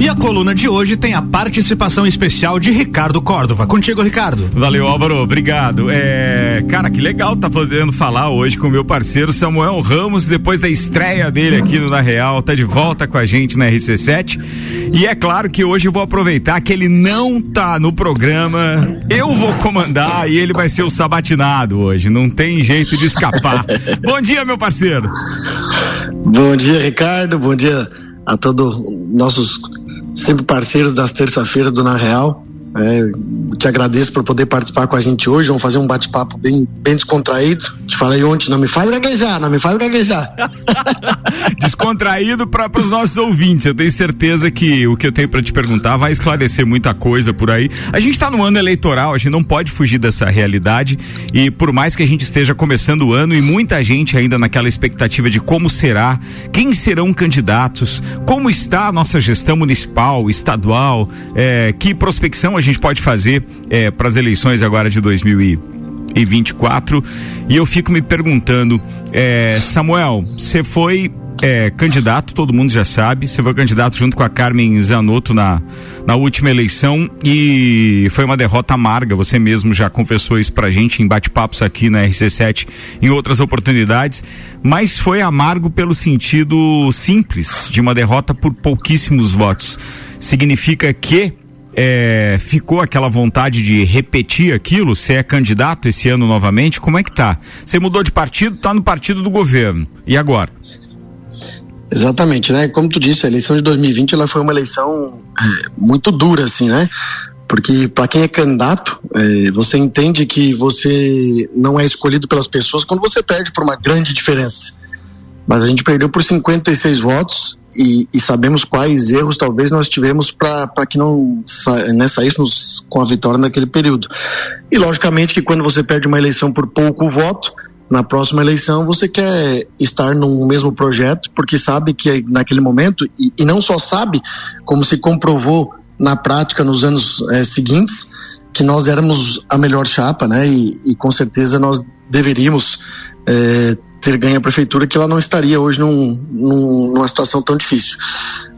E a coluna de hoje tem a participação especial de Ricardo Córdova. Contigo, Ricardo. Valeu, Álvaro. Obrigado. É, cara, que legal tá podendo falar hoje com o meu parceiro Samuel Ramos, depois da estreia dele aqui no Na Real, tá de volta com a gente na RC7. E é claro que hoje eu vou aproveitar que ele não tá no programa, eu vou comandar e ele vai ser o sabatinado hoje. Não tem jeito de escapar. Bom dia, meu parceiro. Bom dia, Ricardo. Bom dia a todos nossos sempre parceiros das terça-feiras do Na Real. É, te agradeço por poder participar com a gente hoje. Vamos fazer um bate-papo bem, bem descontraído. Te falei ontem, não me faz gaguejar, não me faz gaguejar. Descontraído para os nossos ouvintes. Eu tenho certeza que o que eu tenho para te perguntar vai esclarecer muita coisa por aí. A gente está no ano eleitoral, a gente não pode fugir dessa realidade. E por mais que a gente esteja começando o ano e muita gente ainda naquela expectativa de como será, quem serão candidatos, como está a nossa gestão municipal, estadual, é, que prospecção a gente pode fazer é, para as eleições agora de 2024. E eu fico me perguntando, é, Samuel, você foi é, candidato, todo mundo já sabe. Você foi candidato junto com a Carmen Zanotto na, na última eleição e foi uma derrota amarga. Você mesmo já confessou isso pra gente em bate-papos aqui na RC7 em outras oportunidades. Mas foi amargo pelo sentido simples de uma derrota por pouquíssimos votos. Significa que é, ficou aquela vontade de repetir aquilo? Você é candidato esse ano novamente? Como é que tá? Você mudou de partido, tá no partido do governo. E agora? Exatamente, né? Como tu disse, a eleição de 2020 ela foi uma eleição é, muito dura, assim, né? Porque para quem é candidato, é, você entende que você não é escolhido pelas pessoas quando você perde por uma grande diferença. Mas a gente perdeu por 56 votos e, e, sabemos quais erros talvez nós tivemos para que não né, saíssemos com a vitória naquele período. E logicamente que quando você perde uma eleição por pouco voto, na próxima eleição você quer estar no mesmo projeto, porque sabe que naquele momento, e, e não só sabe, como se comprovou na prática nos anos é, seguintes, que nós éramos a melhor chapa, né? E, e com certeza nós deveríamos é, ter ganho a prefeitura, que ela não estaria hoje num, num, numa situação tão difícil.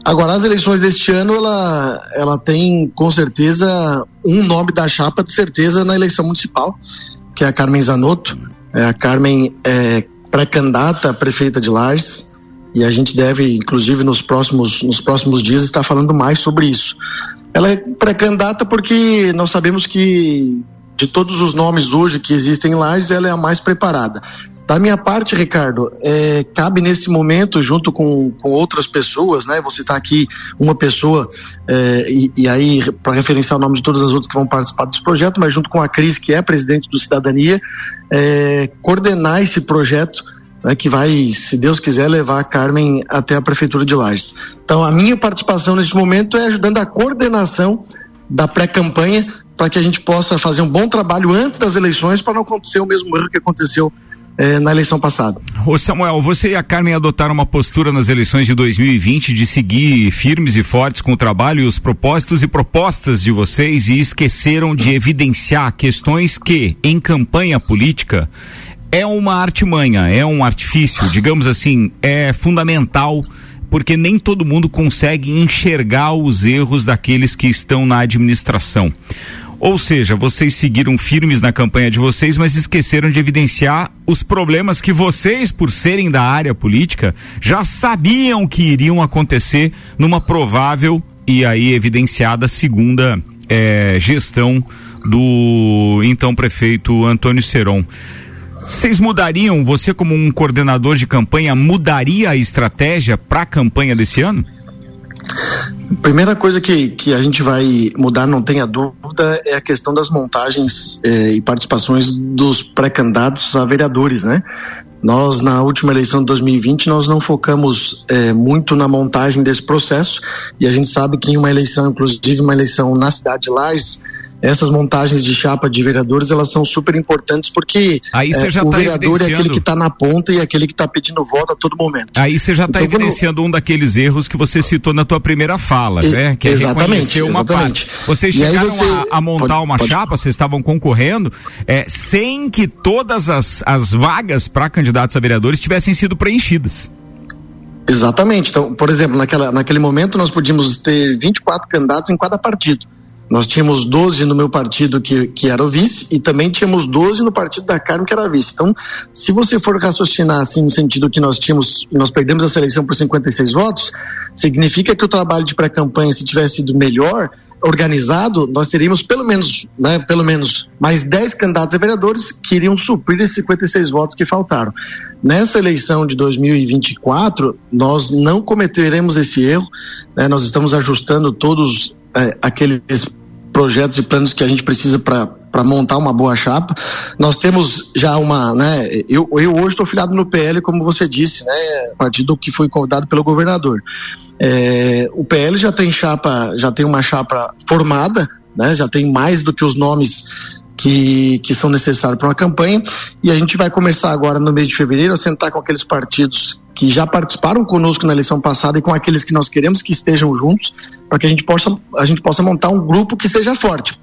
Agora, as eleições deste ano, ela, ela tem com certeza um nome da chapa de certeza na eleição municipal, que é a Carmen Zanotto. É, a Carmen é pré-candidata a prefeita de Lages e a gente deve, inclusive, nos próximos, nos próximos dias estar falando mais sobre isso. Ela é pré-candidata porque nós sabemos que de todos os nomes hoje que existem em Lages, ela é a mais preparada. Da minha parte, Ricardo, é, cabe nesse momento, junto com, com outras pessoas, né? Você está aqui, uma pessoa, é, e, e, aí, para referenciar o nome de todas as outras que vão participar desse projeto, mas junto com a Cris, que é presidente do Cidadania, é, coordenar esse projeto né, que vai, se Deus quiser, levar a Carmen até a Prefeitura de Lages. Então, a minha participação nesse momento é ajudando a coordenação da pré-campanha para que a gente possa fazer um bom trabalho antes das eleições para não acontecer o mesmo erro que aconteceu é, na eleição passada. Ô Samuel, você e a Carmen adotaram uma postura nas eleições de 2020 de seguir firmes e fortes com o trabalho e os propósitos e propostas de vocês e esqueceram de evidenciar questões que, em campanha política, é uma artimanha, é um artifício, digamos assim, é fundamental porque nem todo mundo consegue enxergar os erros daqueles que estão na administração. Ou seja, vocês seguiram firmes na campanha de vocês, mas esqueceram de evidenciar os problemas que vocês, por serem da área política, já sabiam que iriam acontecer numa provável e aí evidenciada segunda eh, gestão do então prefeito Antônio Seron. Vocês mudariam, você como um coordenador de campanha, mudaria a estratégia para a campanha desse ano? Primeira coisa que, que a gente vai mudar, não tenha dúvida, é a questão das montagens eh, e participações dos pré-candidatos a vereadores, né? Nós, na última eleição de 2020, nós não focamos eh, muito na montagem desse processo e a gente sabe que em uma eleição, inclusive uma eleição na cidade de Lages, essas montagens de chapa de vereadores elas são super importantes porque Aí é, o tá vereador é aquele que está na ponta e é aquele que está pedindo voto a todo momento. Aí você já está então, evidenciando quando... um daqueles erros que você citou na tua primeira fala, e, né? Que é exatamente, uma exatamente. parte. Vocês chegaram você... a, a, montar pode, uma pode... chapa, vocês estavam concorrendo, é, sem que todas as, as vagas para candidatos a vereadores tivessem sido preenchidas. Exatamente. Então, por exemplo, naquela, naquele momento nós podíamos ter 24 candidatos em cada partido. Nós tínhamos 12 no meu partido, que, que era o vice, e também tínhamos 12 no partido da Carmen, que era vice. Então, se você for raciocinar assim, no sentido que nós tínhamos, nós perdemos essa eleição por 56 votos, significa que o trabalho de pré-campanha, se tivesse sido melhor, organizado, nós teríamos pelo menos, né, pelo menos mais 10 candidatos a vereadores que iriam suprir esses 56 votos que faltaram. Nessa eleição de 2024, nós não cometeremos esse erro, né, nós estamos ajustando todos é, aqueles projetos e planos que a gente precisa para montar uma boa chapa. Nós temos já uma, né? Eu, eu hoje estou filiado no PL, como você disse, né? Partido que foi convidado pelo governador. É, o PL já tem chapa, já tem uma chapa formada, né? Já tem mais do que os nomes que, que são necessários para uma campanha. E a gente vai começar agora no mês de fevereiro a sentar com aqueles partidos que já participaram conosco na eleição passada e com aqueles que nós queremos que estejam juntos, para que a gente possa a gente possa montar um grupo que seja forte.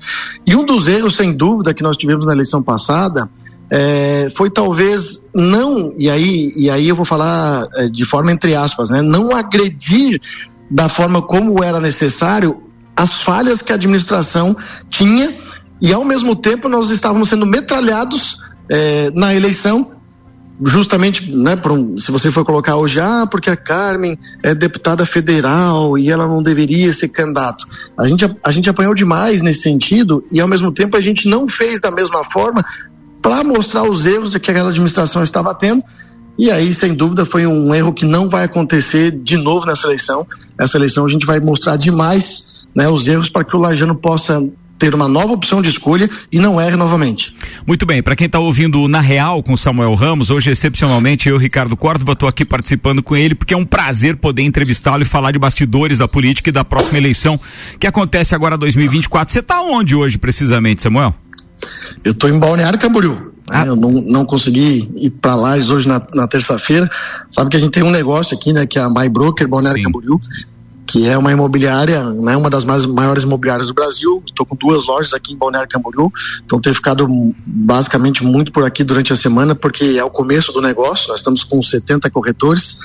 E um dos erros, sem dúvida, que nós tivemos na eleição passada é, foi talvez não e aí e aí eu vou falar é, de forma entre aspas, né, não agredir da forma como era necessário as falhas que a administração tinha e ao mesmo tempo nós estávamos sendo metralhados é, na eleição justamente, né, um, se você for colocar hoje, ah, porque a Carmen é deputada federal e ela não deveria ser candidato. A gente, a gente apanhou demais nesse sentido e ao mesmo tempo a gente não fez da mesma forma para mostrar os erros que aquela administração estava tendo. E aí, sem dúvida, foi um erro que não vai acontecer de novo nessa eleição. Essa eleição a gente vai mostrar demais né, os erros para que o Lajano possa ter uma nova opção de escolha e não erre novamente. Muito bem, para quem está ouvindo na Real com Samuel Ramos, hoje excepcionalmente eu, Ricardo Córdova, estou aqui participando com ele porque é um prazer poder entrevistá-lo e falar de bastidores da política e da próxima eleição que acontece agora 2024. Você está onde hoje precisamente, Samuel? Eu estou em Balneário Camboriú. Ah. Eu não, não consegui ir para lá hoje na, na terça-feira. Sabe que a gente tem um negócio aqui, né, que é a My Broker Balneário Sim. Camboriú que é uma imobiliária, né, uma das mais, maiores imobiliárias do Brasil. Estou com duas lojas aqui em Balneário Camboriú, então tenho ficado basicamente muito por aqui durante a semana, porque é o começo do negócio. Nós estamos com 70 corretores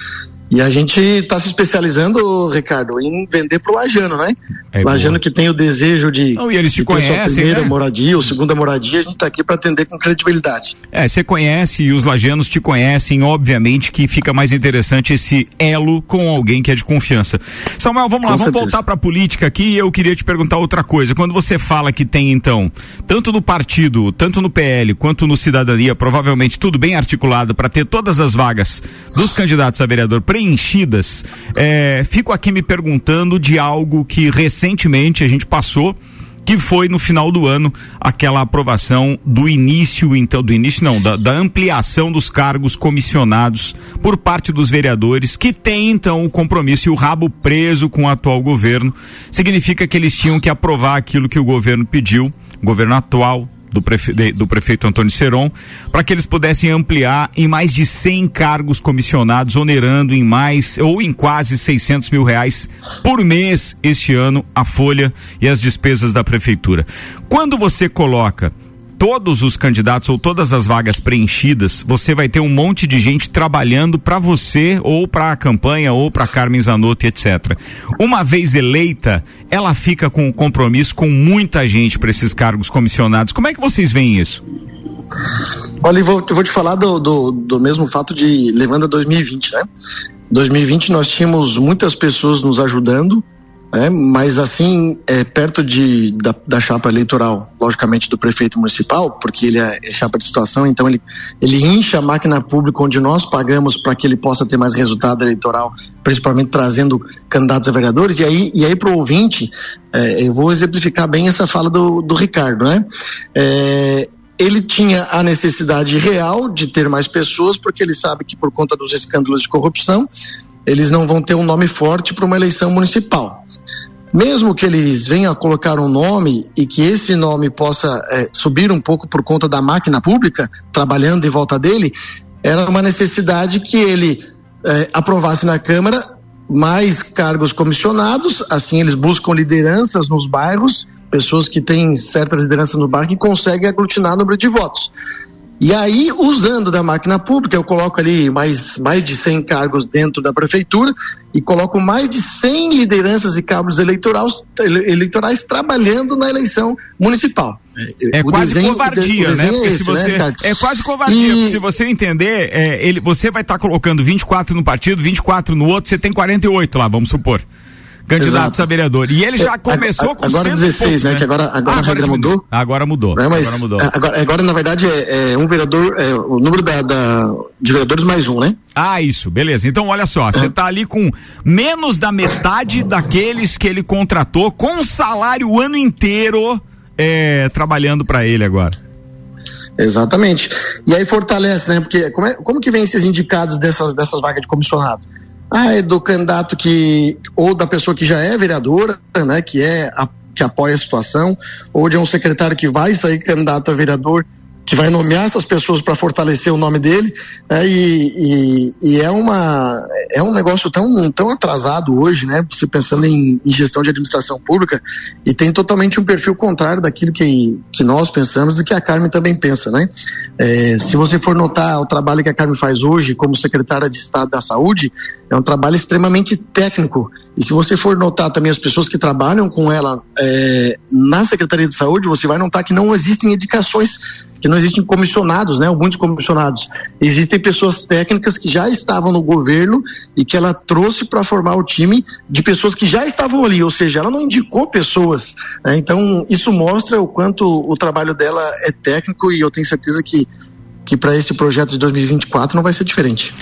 e a gente está se especializando, Ricardo, em vender para o Lajano, né? É Lajano que tem o desejo de, Não, e eles te conhecem, sua primeira né? moradia ou segunda moradia, a gente está aqui para atender com credibilidade. É, você conhece e os lajanos te conhecem, obviamente que fica mais interessante esse elo com alguém que é de confiança. Samuel, vamos com lá, certeza. vamos voltar para a política aqui e eu queria te perguntar outra coisa. Quando você fala que tem, então, tanto no partido, tanto no PL, quanto no Cidadania, provavelmente tudo bem articulado para ter todas as vagas dos candidatos a vereador preenchidas, é, fico aqui me perguntando de algo que recentemente a gente passou que foi no final do ano aquela aprovação do início, então, do início não, da, da, ampliação dos cargos comissionados por parte dos vereadores, que tem então o compromisso e o rabo preso com o atual governo. Significa que eles tinham que aprovar aquilo que o governo pediu, o governo atual do, prefe, do prefeito Antônio Seron, para que eles pudessem ampliar em mais de 100 cargos comissionados, onerando em mais ou em quase 600 mil reais por mês este ano a folha e as despesas da prefeitura. Quando você coloca todos os candidatos ou todas as vagas preenchidas, você vai ter um monte de gente trabalhando para você ou para a campanha ou para Carmen Zanotto, etc. Uma vez eleita, ela fica com um compromisso com muita gente para esses cargos comissionados. Como é que vocês veem isso? Olha, eu vou, eu vou te falar do, do, do mesmo fato de levando a 2020, né? 2020 nós tínhamos muitas pessoas nos ajudando, é, mas assim, é, perto de, da, da, chapa eleitoral, logicamente do prefeito municipal, porque ele é, é, chapa de situação, então ele, ele incha a máquina pública onde nós pagamos para que ele possa ter mais resultado eleitoral, principalmente trazendo candidatos a vereadores. E aí, e aí para o ouvinte, é, eu vou exemplificar bem essa fala do, do Ricardo, né? É, ele tinha a necessidade real de ter mais pessoas, porque ele sabe que por conta dos escândalos de corrupção, eles não vão ter um nome forte para uma eleição municipal. Mesmo que eles venham a colocar um nome e que esse nome possa é, subir um pouco por conta da máquina pública trabalhando em volta dele, era uma necessidade que ele é, aprovasse na Câmara mais cargos comissionados, assim eles buscam lideranças nos bairros, pessoas que têm certas lideranças no bairro e conseguem aglutinar número de votos. E aí, usando da máquina pública, eu coloco ali mais, mais de 100 cargos dentro da prefeitura e coloco mais de 100 lideranças e cabos eleitorais, eleitorais trabalhando na eleição municipal. É o quase desenho, covardia, né? Porque é esse, se você né, é quase covardia, e... se você entender, é, ele, você vai estar tá colocando 24 no partido, 24 no outro, você tem 48 lá, vamos supor candidatos Exato. a vereador. E ele já é, começou a, com Agora 16, poucos, né? Que agora, agora ah, a regra mudou. Agora mudou. É, mas agora mudou. Agora, agora, na verdade, é, é um vereador, é, o número da, da, de vereadores mais um, né? Ah, isso, beleza. Então, olha só, você está ali com menos da metade daqueles que ele contratou com salário o ano inteiro é, trabalhando para ele agora. Exatamente. E aí fortalece, né? Porque como, é, como que vem esses indicados dessas, dessas vagas de comissionado? Ah, é do candidato que, ou da pessoa que já é vereadora, né, que é a, que apoia a situação, ou de um secretário que vai sair candidato a vereador que vai nomear essas pessoas para fortalecer o nome dele, né? E, e, e, é uma é um negócio tão tão atrasado hoje, né? Você pensando em, em, gestão de administração pública e tem totalmente um perfil contrário daquilo que, que nós pensamos e que a Carmen também pensa, né? É, se você for notar o trabalho que a Carmen faz hoje como secretária de Estado da Saúde, é um trabalho extremamente técnico. E se você for notar também as pessoas que trabalham com ela é, na Secretaria de Saúde, você vai notar que não existem indicações que não existem comissionados, né? Muitos comissionados. Existem pessoas técnicas que já estavam no governo e que ela trouxe para formar o time de pessoas que já estavam ali, ou seja, ela não indicou pessoas. Né? Então, isso mostra o quanto o trabalho dela é técnico e eu tenho certeza que que para esse projeto de 2024 não vai ser diferente.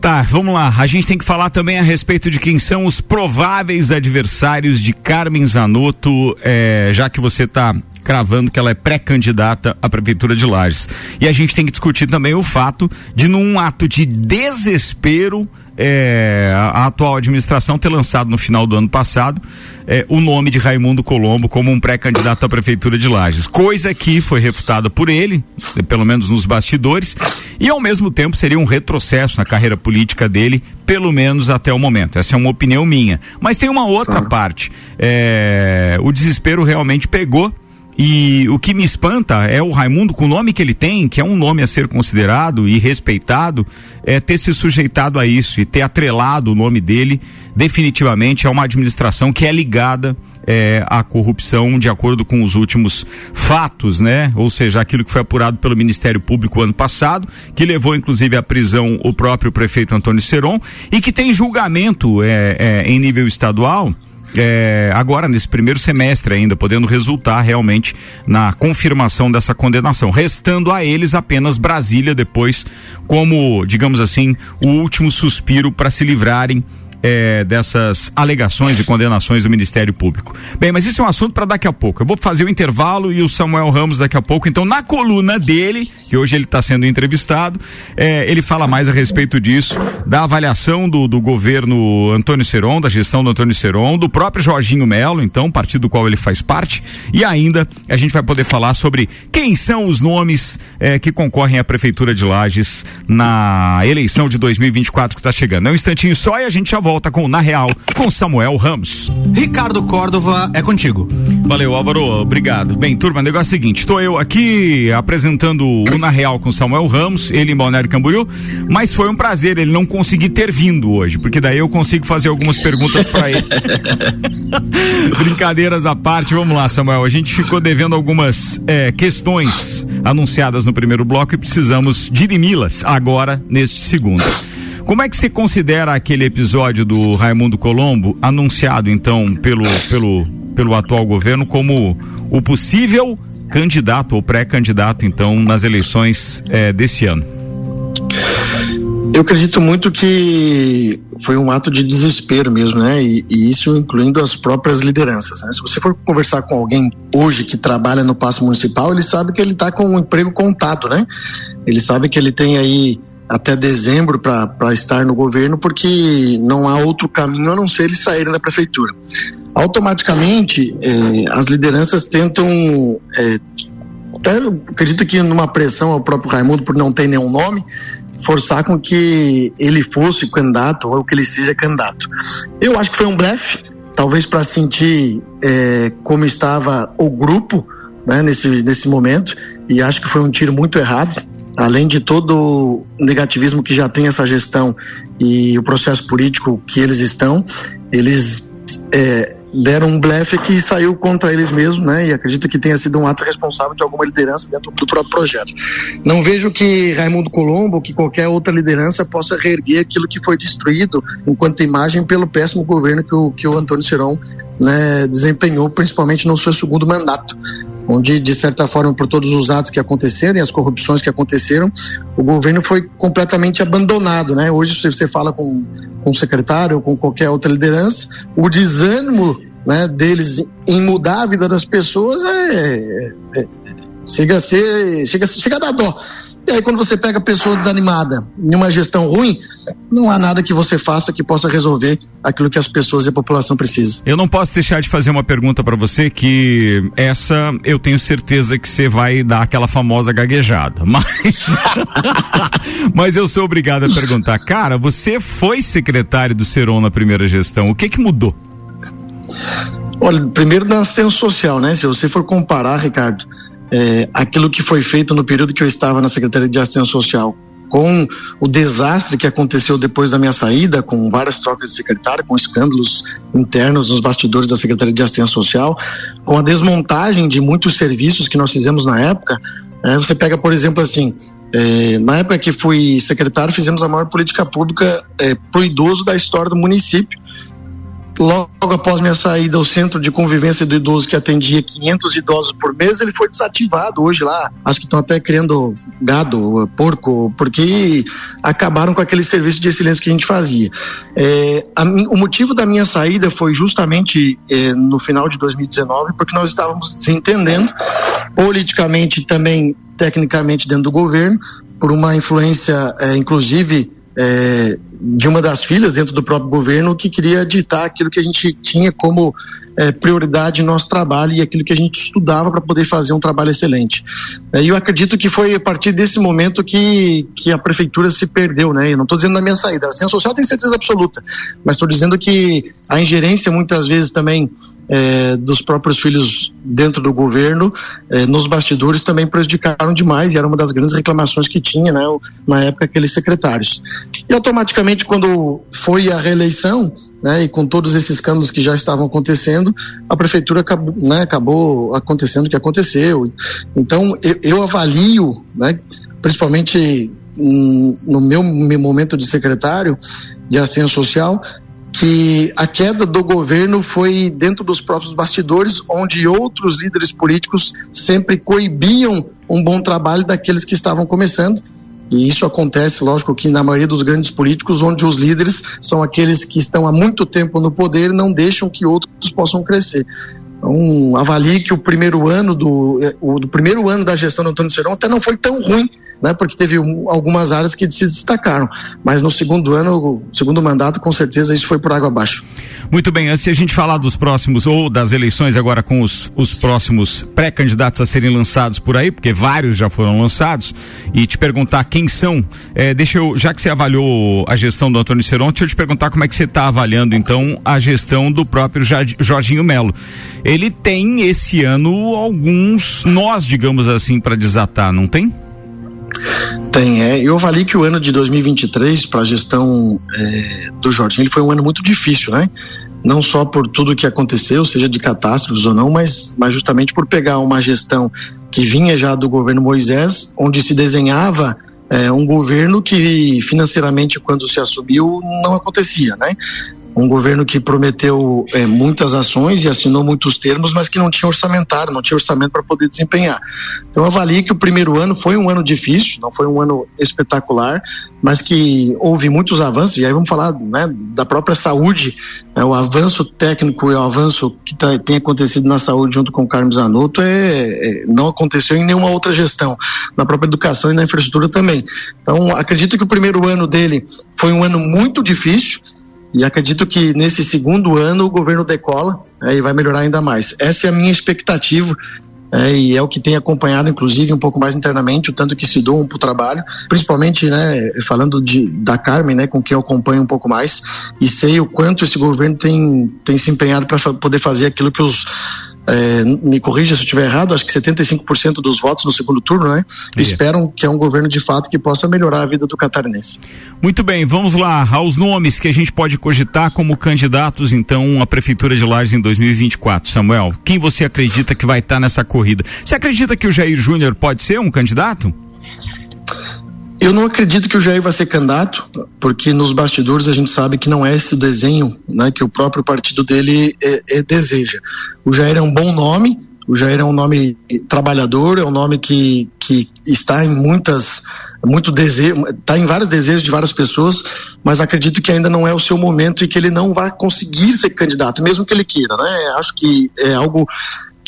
Tá, vamos lá. A gente tem que falar também a respeito de quem são os prováveis adversários de Carmen Zanotto, é, já que você está cravando que ela é pré-candidata à prefeitura de Lages. E a gente tem que discutir também o fato de, num ato de desespero, é, a, atual administração ter lançado no final do ano passado é, o nome de Raimundo Colombo como um pré-candidato à prefeitura de Lages, coisa que foi refutada por ele, pelo menos nos bastidores, e ao mesmo tempo seria um retrocesso na carreira política dele, pelo menos até o momento. Essa é uma opinião minha. Mas tem uma outra parte. É, o desespero realmente pegou e o que me espanta é o Raimundo, com o nome que ele tem, que é um nome a ser considerado e respeitado, é ter se sujeitado a isso e ter atrelado o nome dele definitivamente a uma administração que é ligada é, à corrupção de acordo com os últimos fatos, né? Ou seja, aquilo que foi apurado pelo Ministério Público ano passado, que levou inclusive à prisão o próprio prefeito Antônio Seron e que tem julgamento é, é, em nível estadual é, agora nesse primeiro semestre ainda, podendo resultar realmente na confirmação dessa condenação, restando a eles apenas Brasília depois como, digamos assim, o último suspiro para se livrarem é, dessas alegações e condenações do Ministério Público. Bem, mas isso é um assunto para daqui a pouco. Eu vou fazer o intervalo e o Samuel Ramos daqui a pouco. Então, na coluna dele, que hoje ele está sendo entrevistado, é, ele fala mais a respeito disso, da avaliação do, do governo Antônio Seron, da gestão do Antônio Seron, do próprio Jorginho Melo, então, partido do qual ele faz parte, e ainda a gente vai poder falar sobre quem são os nomes é, que concorrem à Prefeitura de Lages na eleição de 2024 que está chegando. É um instantinho só e a gente já volta com Na Real, com Samuel Ramos. Ricardo Córdova, é contigo. Valeu, Álvaro, obrigado. Bem, turma, o negócio é o seguinte, estou eu aqui apresentando o Na Real com Samuel Ramos, ele em Balneário Camboriú, mas foi um prazer ele não conseguir ter vindo hoje, porque daí eu consigo fazer algumas perguntas para ele. Brincadeiras à parte, vamos lá, Samuel, a gente ficou devendo algumas é, questões anunciadas no primeiro bloco e precisamos dirimi-las agora neste segundo. Como é que se considera aquele episódio do Raimundo Colombo, anunciado então pelo, pelo, pelo atual governo como o possível candidato ou pré-candidato então nas eleições eh, desse ano? Eu acredito muito que foi um ato de desespero mesmo, né? E, e isso incluindo as próprias lideranças. Né? Se você for conversar com alguém hoje que trabalha no passo municipal, ele sabe que ele está com um emprego contado, né? Ele sabe que ele tem aí até dezembro para estar no governo, porque não há outro caminho a não ser eles saírem da prefeitura. Automaticamente, eh, as lideranças tentam, eh, até acredito que numa pressão ao próprio Raimundo por não ter nenhum nome, forçar com que ele fosse candidato ou que ele seja candidato. Eu acho que foi um blefe, talvez para sentir eh, como estava o grupo né, nesse, nesse momento, e acho que foi um tiro muito errado além de todo o negativismo que já tem essa gestão e o processo político que eles estão, eles é, deram um blefe que saiu contra eles mesmos, né? E acredito que tenha sido um ato responsável de alguma liderança dentro do próprio projeto. Não vejo que Raimundo Colombo, que qualquer outra liderança possa reerguer aquilo que foi destruído enquanto imagem pelo péssimo governo que o, que o Antônio Serão né, desempenhou, principalmente no seu segundo mandato onde, de certa forma, por todos os atos que aconteceram e as corrupções que aconteceram, o governo foi completamente abandonado, né? Hoje, se você fala com, com o secretário ou com qualquer outra liderança, o desânimo né, deles em mudar a vida das pessoas é, é, é chega a ser, chega, chega a dar dó. E aí, quando você pega a pessoa desanimada em uma gestão ruim, não há nada que você faça que possa resolver aquilo que as pessoas e a população precisam. Eu não posso deixar de fazer uma pergunta para você que essa eu tenho certeza que você vai dar aquela famosa gaguejada, mas mas eu sou obrigado a perguntar, cara, você foi secretário do Seron na primeira gestão, o que que mudou? Olha, primeiro na assistência social, né? Se você for comparar, Ricardo, é, aquilo que foi feito no período que eu estava na Secretaria de Assistência Social com o desastre que aconteceu depois da minha saída, com várias trocas de secretário, com escândalos internos nos bastidores da Secretaria de Assistência Social, com a desmontagem de muitos serviços que nós fizemos na época. É, você pega, por exemplo, assim, é, na época que fui secretário, fizemos a maior política pública é, para o idoso da história do município, logo após minha saída, o centro de convivência do idoso que atendia 500 idosos por mês, ele foi desativado hoje lá. Acho que estão até criando gado, porco, porque acabaram com aquele serviço de excelência que a gente fazia. É, a, o motivo da minha saída foi justamente é, no final de 2019, porque nós estávamos se entendendo politicamente também tecnicamente dentro do governo, por uma influência, é, inclusive, é, de uma das filhas dentro do próprio governo que queria ditar aquilo que a gente tinha como é, prioridade no nosso trabalho e aquilo que a gente estudava para poder fazer um trabalho excelente. É, e eu acredito que foi a partir desse momento que, que a prefeitura se perdeu, né? Eu não estou dizendo na minha saída, a ciência social tem certeza absoluta, mas estou dizendo que a ingerência muitas vezes também é, dos próprios filhos dentro do governo, é, nos bastidores também prejudicaram demais e era uma das grandes reclamações que tinha, né, na época aqueles secretários. E automaticamente quando foi a reeleição, né, e com todos esses escândalos que já estavam acontecendo, a prefeitura acabou, né, acabou acontecendo o que aconteceu. Então eu, eu avalio, né, principalmente no meu momento de secretário de assistência social, que a queda do governo foi dentro dos próprios bastidores, onde outros líderes políticos sempre coibiam um bom trabalho daqueles que estavam começando. E isso acontece, lógico, que na maioria dos grandes políticos, onde os líderes são aqueles que estão há muito tempo no poder e não deixam que outros possam crescer. Então, avalie que o primeiro ano do, eh, o, do primeiro ano da gestão do Antônio Serão até não foi tão ruim né? Porque teve um, algumas áreas que se destacaram, mas no segundo ano, segundo mandato, com certeza isso foi por água abaixo. Muito bem, antes de a gente falar dos próximos ou das eleições agora com os, os próximos pré-candidatos a serem lançados por aí, porque vários já foram lançados, e te perguntar quem são, é, deixa eu, já que você avaliou a gestão do Antônio Seron, deixa eu te perguntar como é que você está avaliando então a gestão do próprio Jorginho Melo. Ele tem esse ano alguns nós, digamos assim, para desatar, não tem? Tem, é. Eu avalio que o ano de 2023 para a gestão é, do Jorginho ele foi um ano muito difícil, né? Não só por tudo que aconteceu, seja de catástrofes ou não, mas, mas justamente por pegar uma gestão que vinha já do governo Moisés, onde se desenhava é, um governo que financeiramente, quando se assumiu, não acontecia, né? Um governo que prometeu é, muitas ações e assinou muitos termos, mas que não tinha orçamentário, não tinha orçamento para poder desempenhar. Então avalio que o primeiro ano foi um ano difícil, não foi um ano espetacular, mas que houve muitos avanços, e aí vamos falar né, da própria saúde, né, o avanço técnico e o avanço que tá, tem acontecido na saúde junto com o Carlos Zanotto é, é, não aconteceu em nenhuma outra gestão, na própria educação e na infraestrutura também. Então acredito que o primeiro ano dele foi um ano muito difícil, e acredito que nesse segundo ano o governo decola né, e vai melhorar ainda mais. Essa é a minha expectativa. É, e é o que tem acompanhado, inclusive, um pouco mais internamente, o tanto que se doam para o trabalho, principalmente, né, falando de, da Carmen, né, com quem eu acompanho um pouco mais, e sei o quanto esse governo tem, tem se empenhado para poder fazer aquilo que os é, me corrija se eu estiver errado, acho que 75% dos votos no segundo turno, né? É. Esperam que é um governo de fato que possa melhorar a vida do catarinense. Muito bem, vamos lá aos nomes que a gente pode cogitar como candidatos então à prefeitura de Lages em 2024. Samuel, quem você acredita que vai estar tá nessa corrida? Você acredita que o Jair Júnior pode ser um candidato? Eu não acredito que o Jair vai ser candidato, porque nos bastidores a gente sabe que não é esse desenho né, que o próprio partido dele é, é, deseja. O Jair é um bom nome, o Jair é um nome trabalhador, é um nome que, que está em muitas, muito desejo, está em vários desejos de várias pessoas, mas acredito que ainda não é o seu momento e que ele não vai conseguir ser candidato, mesmo que ele queira, né? Acho que é algo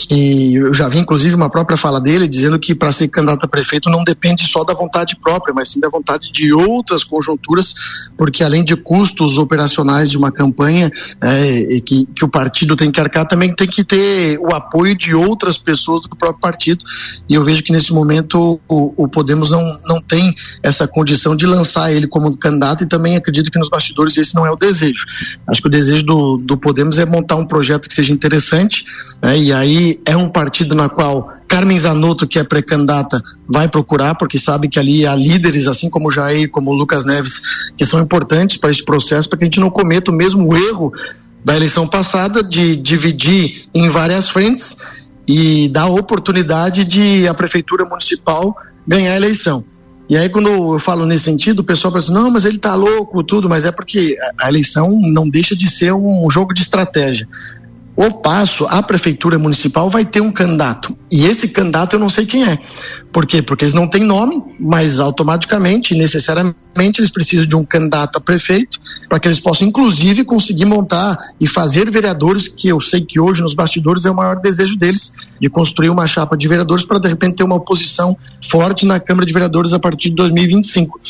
que eu já vi inclusive uma própria fala dele dizendo que para ser candidato a prefeito não depende só da vontade própria, mas sim da vontade de outras conjunturas, porque além de custos operacionais de uma campanha é, que, que o partido tem que arcar, também tem que ter o apoio de outras pessoas do próprio partido. E eu vejo que nesse momento o, o Podemos não, não tem essa condição de lançar ele como candidato e também acredito que nos bastidores esse não é o desejo. Acho que o desejo do, do Podemos é montar um projeto que seja interessante, né, e aí é um partido na qual Carmen Zanotto, que é pré-candidata, vai procurar, porque sabe que ali há líderes, assim como Jair, como Lucas Neves, que são importantes para esse processo, para que a gente não cometa o mesmo erro da eleição passada de dividir em várias frentes e dar oportunidade de a prefeitura municipal ganhar a eleição. E aí, quando eu falo nesse sentido, o pessoal pensa, não, mas ele está louco, tudo, mas é porque a eleição não deixa de ser um jogo de estratégia o passo, a prefeitura municipal vai ter um candidato. E esse candidato eu não sei quem é. Por quê? Porque eles não têm nome, mas automaticamente, necessariamente, eles precisam de um candidato a prefeito para que eles possam, inclusive, conseguir montar e fazer vereadores, que eu sei que hoje nos bastidores é o maior desejo deles, de construir uma chapa de vereadores para, de repente, ter uma oposição forte na Câmara de Vereadores a partir de 2025.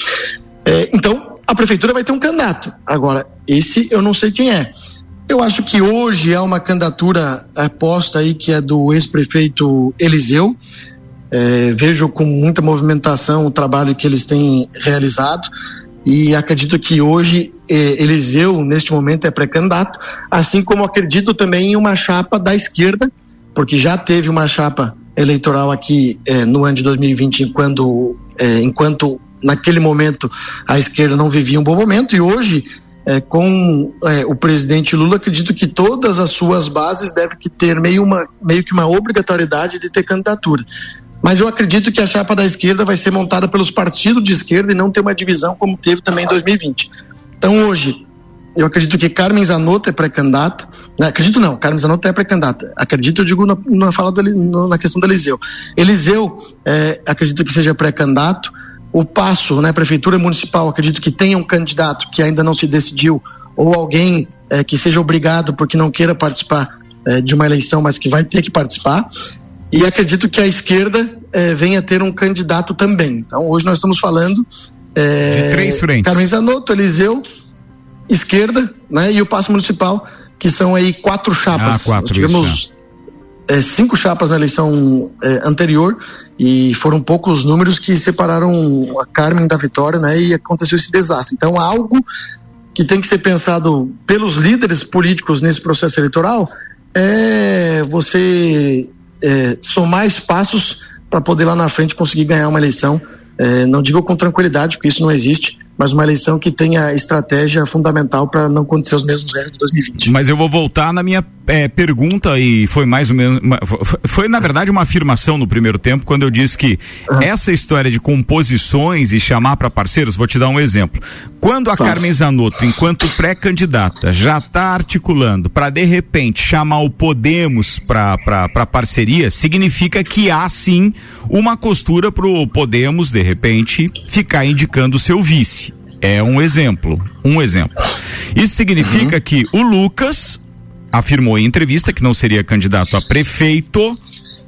É, então, a prefeitura vai ter um candidato. Agora, esse eu não sei quem é. Eu acho que hoje há uma candidatura posta aí que é do ex-prefeito Eliseu. É, vejo com muita movimentação o trabalho que eles têm realizado e acredito que hoje é, Eliseu, neste momento, é pré-candidato, assim como acredito também em uma chapa da esquerda, porque já teve uma chapa eleitoral aqui é, no ano de 2020, enquanto, é, enquanto naquele momento a esquerda não vivia um bom momento, e hoje é, com é, o presidente Lula, acredito que todas as suas bases devem ter meio, uma, meio que uma obrigatoriedade de ter candidatura. Mas eu acredito que a chapa da esquerda vai ser montada pelos partidos de esquerda e não ter uma divisão como teve também em 2020. Então hoje, eu acredito que Carmen Zanotto é pré-candidata. Né? Acredito não, Carmen Zanotto é pré-candidata. Acredito, eu digo na, na fala do, na questão do Eliseu. Eliseu, é, acredito que seja pré-candidato o passo, né, prefeitura municipal, acredito que tenha um candidato que ainda não se decidiu ou alguém é, que seja obrigado porque não queira participar é, de uma eleição, mas que vai ter que participar. E acredito que a esquerda é, venha ter um candidato também. Então, hoje nós estamos falando de três frentes. Carmen Zanotto, Eliseu, esquerda, né, e o passo municipal, que são aí quatro chapas. Ah, quatro, tivemos isso. Cinco chapas na eleição anterior e foram poucos números que separaram a Carmen da vitória, né? E aconteceu esse desastre. Então, algo que tem que ser pensado pelos líderes políticos nesse processo eleitoral é você é, somar espaços para poder lá na frente conseguir ganhar uma eleição. É, não digo com tranquilidade, porque isso não existe, mas uma eleição que tenha estratégia fundamental para não acontecer os mesmos erros de 2020. Mas eu vou voltar na minha é, pergunta e foi mais ou menos foi na verdade uma afirmação no primeiro tempo quando eu disse que uhum. essa história de composições e chamar para parceiros, vou te dar um exemplo. Quando a. Carmen Zanotto, enquanto pré-candidata, já está articulando para de repente chamar o Podemos para para parceria, significa que há sim uma costura para o Podemos de repente ficar indicando o seu vice. É um exemplo, um exemplo. Isso significa uhum. que o Lucas afirmou em entrevista que não seria candidato a prefeito,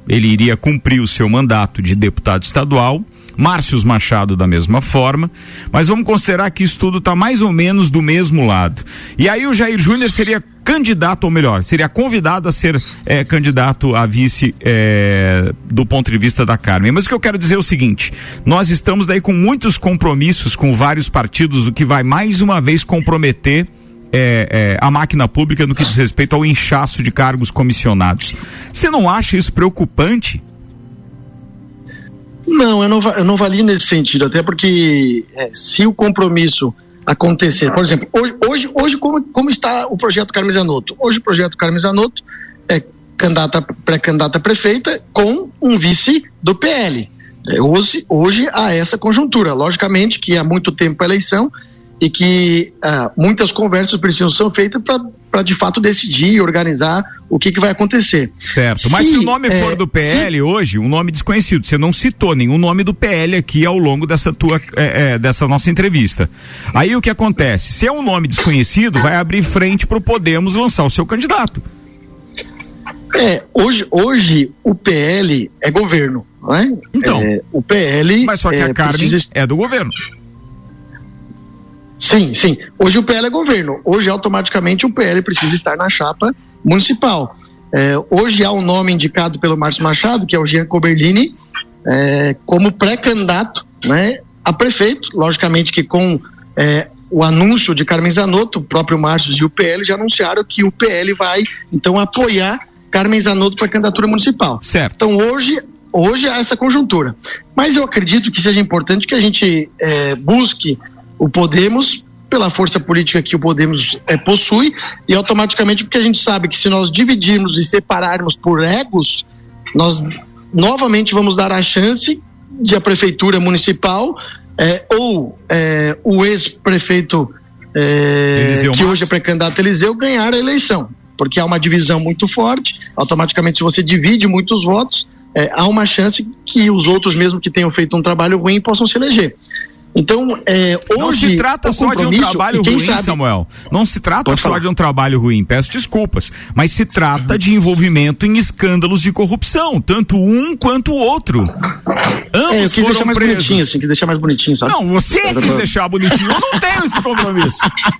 ele iria cumprir o seu mandato de deputado estadual. Márcios Machado da mesma forma, mas vamos considerar que isso tudo está mais ou menos do mesmo lado. E aí o Jair Júnior seria candidato, ou melhor, seria convidado a ser é, candidato a vice é, do ponto de vista da Carmen. Mas o que eu quero dizer é o seguinte: nós estamos daí com muitos compromissos com vários partidos, o que vai mais uma vez comprometer é, é, a máquina pública no que diz respeito ao inchaço de cargos comissionados. Você não acha isso preocupante? Não, eu não, eu não nesse sentido, até porque é, se o compromisso acontecer, por exemplo, hoje, hoje, hoje como, como está o projeto Carmen Zanotto? Hoje o projeto Carmen Zanotto é candidata, pré-candidata prefeita com um vice do PL. É, hoje, hoje há essa conjuntura. Logicamente que há muito tempo a eleição e que ah, muitas conversas precisam ser feitas para de fato decidir e organizar o que, que vai acontecer. Certo, mas se, se o nome é, for do PL se... hoje, um nome desconhecido, você não citou nenhum nome do PL aqui ao longo dessa tua é, é, dessa nossa entrevista. Aí o que acontece? Se é um nome desconhecido, vai abrir frente para o Podemos lançar o seu candidato. É, hoje, hoje o PL é governo, não é? Então. É, o PL. Mas só que a é, carne precisa... é do governo. Sim, sim. Hoje o PL é governo. Hoje, automaticamente, o PL precisa estar na chapa municipal. É, hoje há um nome indicado pelo Márcio Machado, que é o Jean Coberlini, é, como pré-candidato né, a prefeito. Logicamente que com é, o anúncio de Carmen Zanotto, o próprio Márcio e o PL já anunciaram que o PL vai, então, apoiar Carmen Zanotto para a candidatura municipal. Certo. Então, hoje, hoje há essa conjuntura. Mas eu acredito que seja importante que a gente é, busque o Podemos pela força política que o Podemos é, possui e automaticamente porque a gente sabe que se nós dividirmos e separarmos por egos, nós novamente vamos dar a chance de a prefeitura municipal é, ou é, o ex-prefeito que hoje é pré-candidato Eliseu ganhar a eleição, porque há uma divisão muito forte. Automaticamente, se você divide muitos votos, há uma chance que os outros, mesmo que tenham feito um trabalho ruim, possam se eleger. Então, é, hoje. Não se trata só de um trabalho ruim, sabe... Samuel. Não se trata Pode só falar. de um trabalho ruim, peço desculpas. Mas se trata de envolvimento em escândalos de corrupção, tanto um quanto o outro. Ambos é, eu quis deixar mais presos. bonitinho, assim, quis deixar mais bonitinho, sabe? Não, você quis deixar bonitinho. Eu não tenho esse compromisso.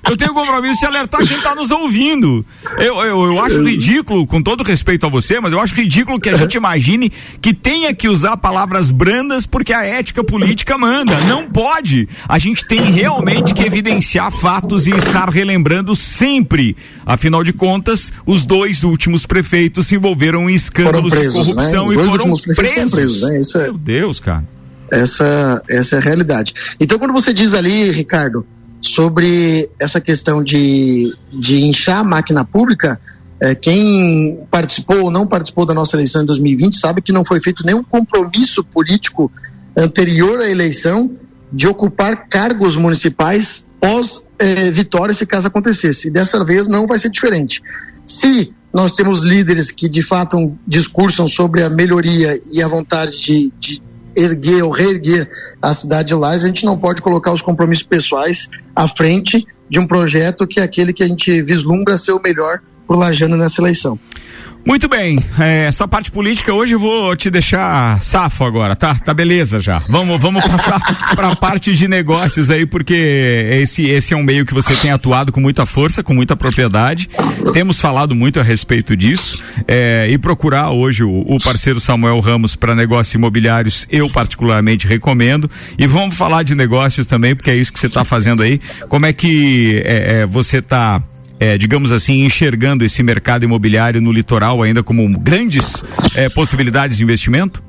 Eu tenho o compromisso de alertar quem está nos ouvindo. Eu, eu, eu acho ridículo, com todo respeito a você, mas eu acho ridículo que a gente imagine que tenha que usar palavras brandas porque a ética política manda. Não pode pode. A gente tem realmente que evidenciar fatos e estar relembrando sempre. Afinal de contas, os dois últimos prefeitos se envolveram em escândalos presos, de né? corrupção né? e foram presos. presos né? Isso é... Meu Deus, cara. Essa, essa é a realidade. Então, quando você diz ali, Ricardo, sobre essa questão de, de inchar a máquina pública, é, quem participou ou não participou da nossa eleição em 2020 sabe que não foi feito nenhum compromisso político anterior à eleição de ocupar cargos municipais pós eh, vitória, se caso acontecesse. E dessa vez não vai ser diferente. Se nós temos líderes que de fato discursam sobre a melhoria e a vontade de, de erguer ou reerguer a cidade de Lages, a gente não pode colocar os compromissos pessoais à frente de um projeto que é aquele que a gente vislumbra ser o melhor por Lajano nessa eleição. Muito bem, é, essa parte política hoje eu vou te deixar safo agora, tá? Tá beleza já. Vamos, vamos passar para a parte de negócios aí, porque esse, esse é um meio que você tem atuado com muita força, com muita propriedade. Temos falado muito a respeito disso é, e procurar hoje o, o parceiro Samuel Ramos para negócios imobiliários, eu particularmente recomendo. E vamos falar de negócios também, porque é isso que você está fazendo aí. Como é que é, é você está é, digamos assim, enxergando esse mercado imobiliário no litoral ainda como grandes é, possibilidades de investimento?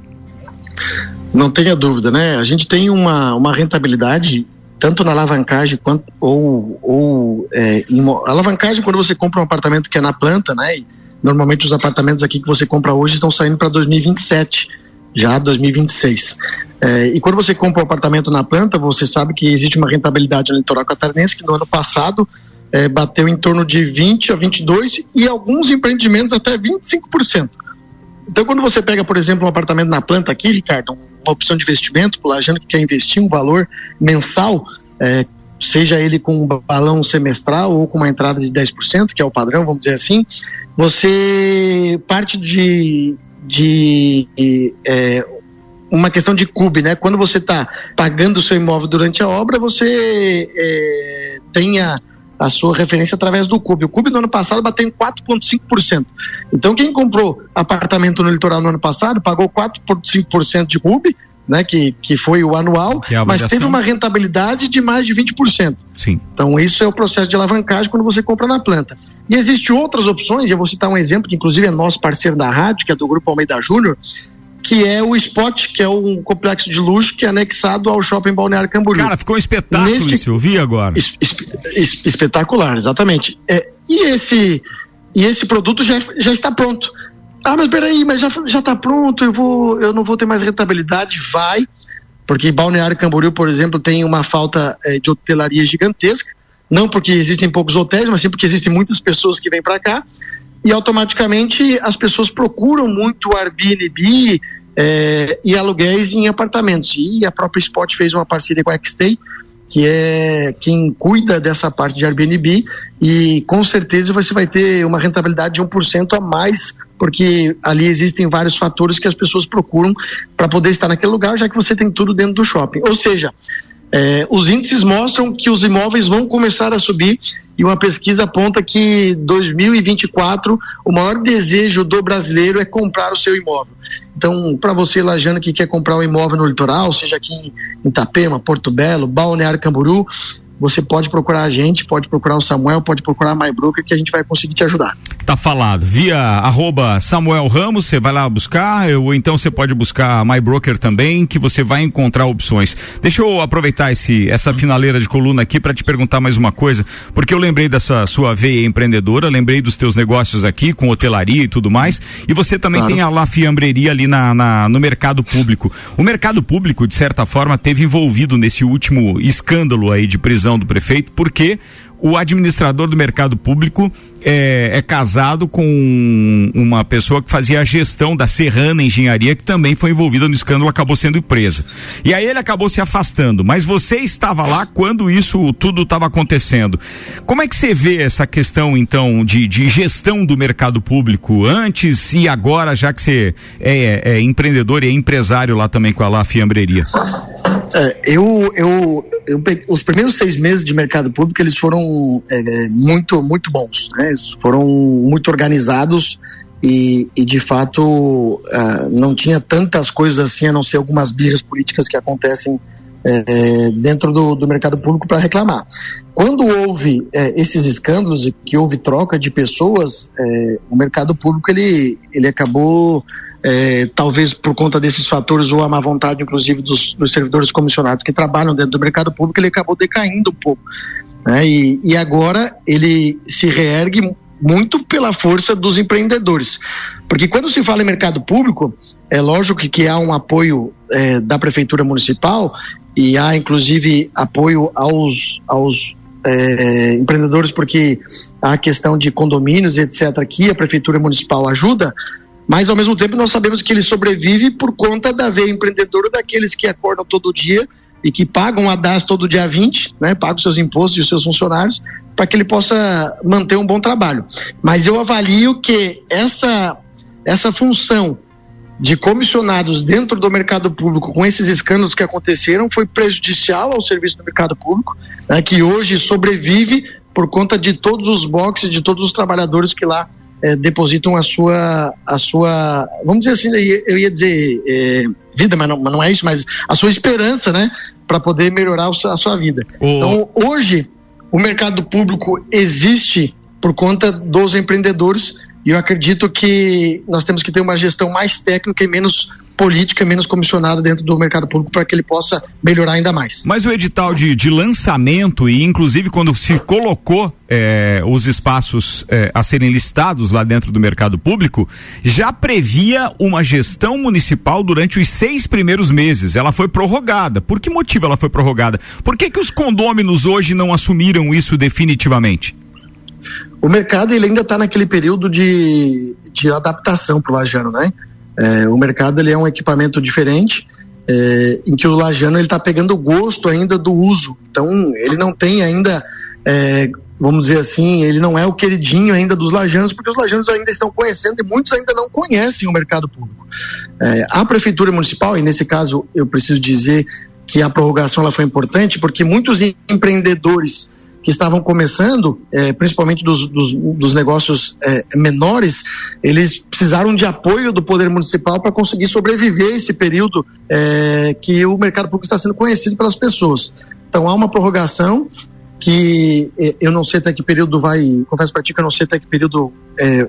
Não tenha dúvida, né? A gente tem uma, uma rentabilidade tanto na alavancagem quanto ou, ou é, alavancagem quando você compra um apartamento que é na planta, né? E normalmente os apartamentos aqui que você compra hoje estão saindo para 2027, já 2026. É, e quando você compra um apartamento na planta, você sabe que existe uma rentabilidade no litoral catarinense que no ano passado é, bateu em torno de 20 a 22 e alguns empreendimentos até 25%. Então, quando você pega, por exemplo, um apartamento na planta aqui, Ricardo, uma opção de investimento, o Lajano que quer investir um valor mensal, é, seja ele com um balão semestral ou com uma entrada de 10%, que é o padrão, vamos dizer assim, você parte de, de é, uma questão de CUB, né? Quando você está pagando o seu imóvel durante a obra, você é, tenha a sua referência através do CUB. O CUB no ano passado bateu em 4,5%. Então, quem comprou apartamento no litoral no ano passado pagou 4,5% de CUB, né, que, que foi o anual, é mas teve uma rentabilidade de mais de 20%. Sim. Então, isso é o processo de alavancagem quando você compra na planta. E existem outras opções, eu vou citar um exemplo que inclusive é nosso parceiro da rádio, que é do Grupo Almeida Júnior, que é o Spot, que é um complexo de luxo que é anexado ao Shopping Balneário Camboriú. Cara, ficou um espetáculo Neste... isso, eu vi agora. Es, es, es, espetacular, exatamente. É, e esse e esse produto já, já está pronto. Ah, mas peraí, mas já já está pronto, eu vou eu não vou ter mais rentabilidade, vai, porque Balneário Camboriú, por exemplo, tem uma falta é, de hotelaria gigantesca, não porque existem poucos hotéis, mas sim porque existem muitas pessoas que vêm para cá e automaticamente as pessoas procuram muito Airbnb é, e aluguéis em apartamentos. E a própria Spot fez uma parceria com a Xstay, que é quem cuida dessa parte de Airbnb, e com certeza você vai ter uma rentabilidade de 1% a mais, porque ali existem vários fatores que as pessoas procuram para poder estar naquele lugar, já que você tem tudo dentro do shopping. Ou seja, é, os índices mostram que os imóveis vão começar a subir e uma pesquisa aponta que 2024 o maior desejo do brasileiro é comprar o seu imóvel. Então, para você lajano que quer comprar um imóvel no litoral, seja aqui em Itapema, Porto Belo, Balneário Camboriú, você pode procurar a gente, pode procurar o Samuel, pode procurar a MyBroker que a gente vai conseguir te ajudar. Tá falado. Via arroba Samuel Ramos, você vai lá buscar, ou então você pode buscar a MyBroker também, que você vai encontrar opções. Deixa eu aproveitar esse, essa finaleira de coluna aqui para te perguntar mais uma coisa, porque eu lembrei dessa sua veia empreendedora, lembrei dos teus negócios aqui com hotelaria e tudo mais, e você também claro. tem a La Fiambreria ali na, na, no mercado público. O mercado público, de certa forma, teve envolvido nesse último escândalo aí de prisão decisão do prefeito, porque o administrador do mercado público é, é, casado com uma pessoa que fazia a gestão da Serrana Engenharia, que também foi envolvida no escândalo, acabou sendo presa. E aí ele acabou se afastando. Mas você estava lá quando isso tudo estava acontecendo. Como é que você vê essa questão, então, de, de, gestão do mercado público antes e agora, já que você é, é empreendedor e é empresário lá também com a La Fiambreria? É, eu, eu, eu, os primeiros seis meses de mercado público eles foram é, muito muito bons, né? Foram muito organizados e, e de fato uh, não tinha tantas coisas assim a não ser algumas birras políticas que acontecem é, é dentro do, do, mercado público para reclamar. Quando houve esses escândalos e que houve troca de pessoas, o mercado público ele, ele acabou é, talvez por conta desses fatores ou a má vontade, inclusive, dos, dos, servidores comissionados que trabalham dentro do mercado público, ele acabou decaindo um pouco. Né? E, e agora ele se reergue muito pela força dos empreendedores. Porque quando se fala em mercado público, é lógico que, que há um apoio é, da Prefeitura Municipal e há, inclusive, apoio aos, aos é, empreendedores, porque a questão de condomínios, etc., que a Prefeitura Municipal ajuda, mas ao mesmo tempo nós sabemos que ele sobrevive por conta da veia empreendedora daqueles que acordam todo dia e que pagam a DAS todo dia 20, né, pagam seus impostos e os seus funcionários, para que ele possa manter um bom trabalho. Mas eu avalio que essa, essa função de comissionados dentro do mercado público com esses escândalos que aconteceram foi prejudicial ao serviço do mercado público, né, que hoje sobrevive por conta de todos os boxes, de todos os trabalhadores que lá é, depositam a sua, a sua, vamos dizer assim, eu ia dizer é, vida, mas não, mas não é isso, mas a sua esperança, né, para poder melhorar a sua vida. Oh. Então, hoje, o mercado público existe por conta dos empreendedores e eu acredito que nós temos que ter uma gestão mais técnica e menos política menos comissionada dentro do mercado público para que ele possa melhorar ainda mais. Mas o edital de, de lançamento e inclusive quando se colocou eh, os espaços eh, a serem listados lá dentro do mercado público, já previa uma gestão municipal durante os seis primeiros meses. Ela foi prorrogada. Por que motivo ela foi prorrogada? Por que, que os condôminos hoje não assumiram isso definitivamente? O mercado ele ainda está naquele período de, de adaptação para o lajano, né? É, o mercado ele é um equipamento diferente, é, em que o lajano ele está pegando gosto ainda do uso. Então ele não tem ainda, é, vamos dizer assim, ele não é o queridinho ainda dos lajanos, porque os lajanos ainda estão conhecendo e muitos ainda não conhecem o mercado público. É, a prefeitura municipal, e nesse caso eu preciso dizer que a prorrogação ela foi importante, porque muitos empreendedores que estavam começando, é, principalmente dos, dos, dos negócios é, menores, eles precisaram de apoio do poder municipal para conseguir sobreviver esse período é, que o mercado público está sendo conhecido pelas pessoas. Então há uma prorrogação que eu não sei até que período vai, confesso para ti que eu não sei até que período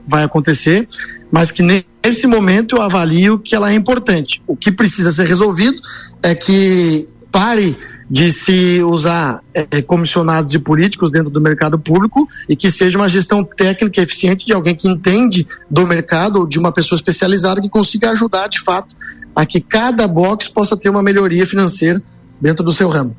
vai acontecer, mas que nesse momento eu avalio que ela é importante. O que precisa ser resolvido é que pare de se usar é, comissionados e políticos dentro do mercado público e que seja uma gestão técnica eficiente de alguém que entende do mercado ou de uma pessoa especializada que consiga ajudar de fato a que cada box possa ter uma melhoria financeira dentro do seu ramo.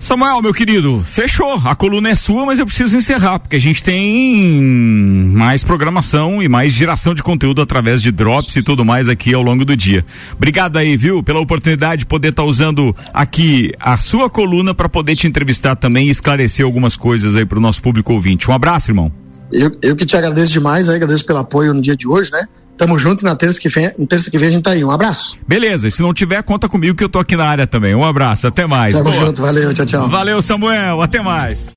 Samuel, meu querido, fechou. A coluna é sua, mas eu preciso encerrar, porque a gente tem mais programação e mais geração de conteúdo através de drops e tudo mais aqui ao longo do dia. Obrigado aí, viu, pela oportunidade de poder estar tá usando aqui a sua coluna para poder te entrevistar também e esclarecer algumas coisas aí para o nosso público ouvinte. Um abraço, irmão. Eu, eu que te agradeço demais, aí, agradeço pelo apoio no dia de hoje, né? Tamo junto e na terça que vem, em terça que vem a gente tá aí. Um abraço. Beleza, e se não tiver, conta comigo que eu tô aqui na área também. Um abraço, até mais. Tamo Boa. junto, valeu, tchau, tchau. Valeu, Samuel, até mais.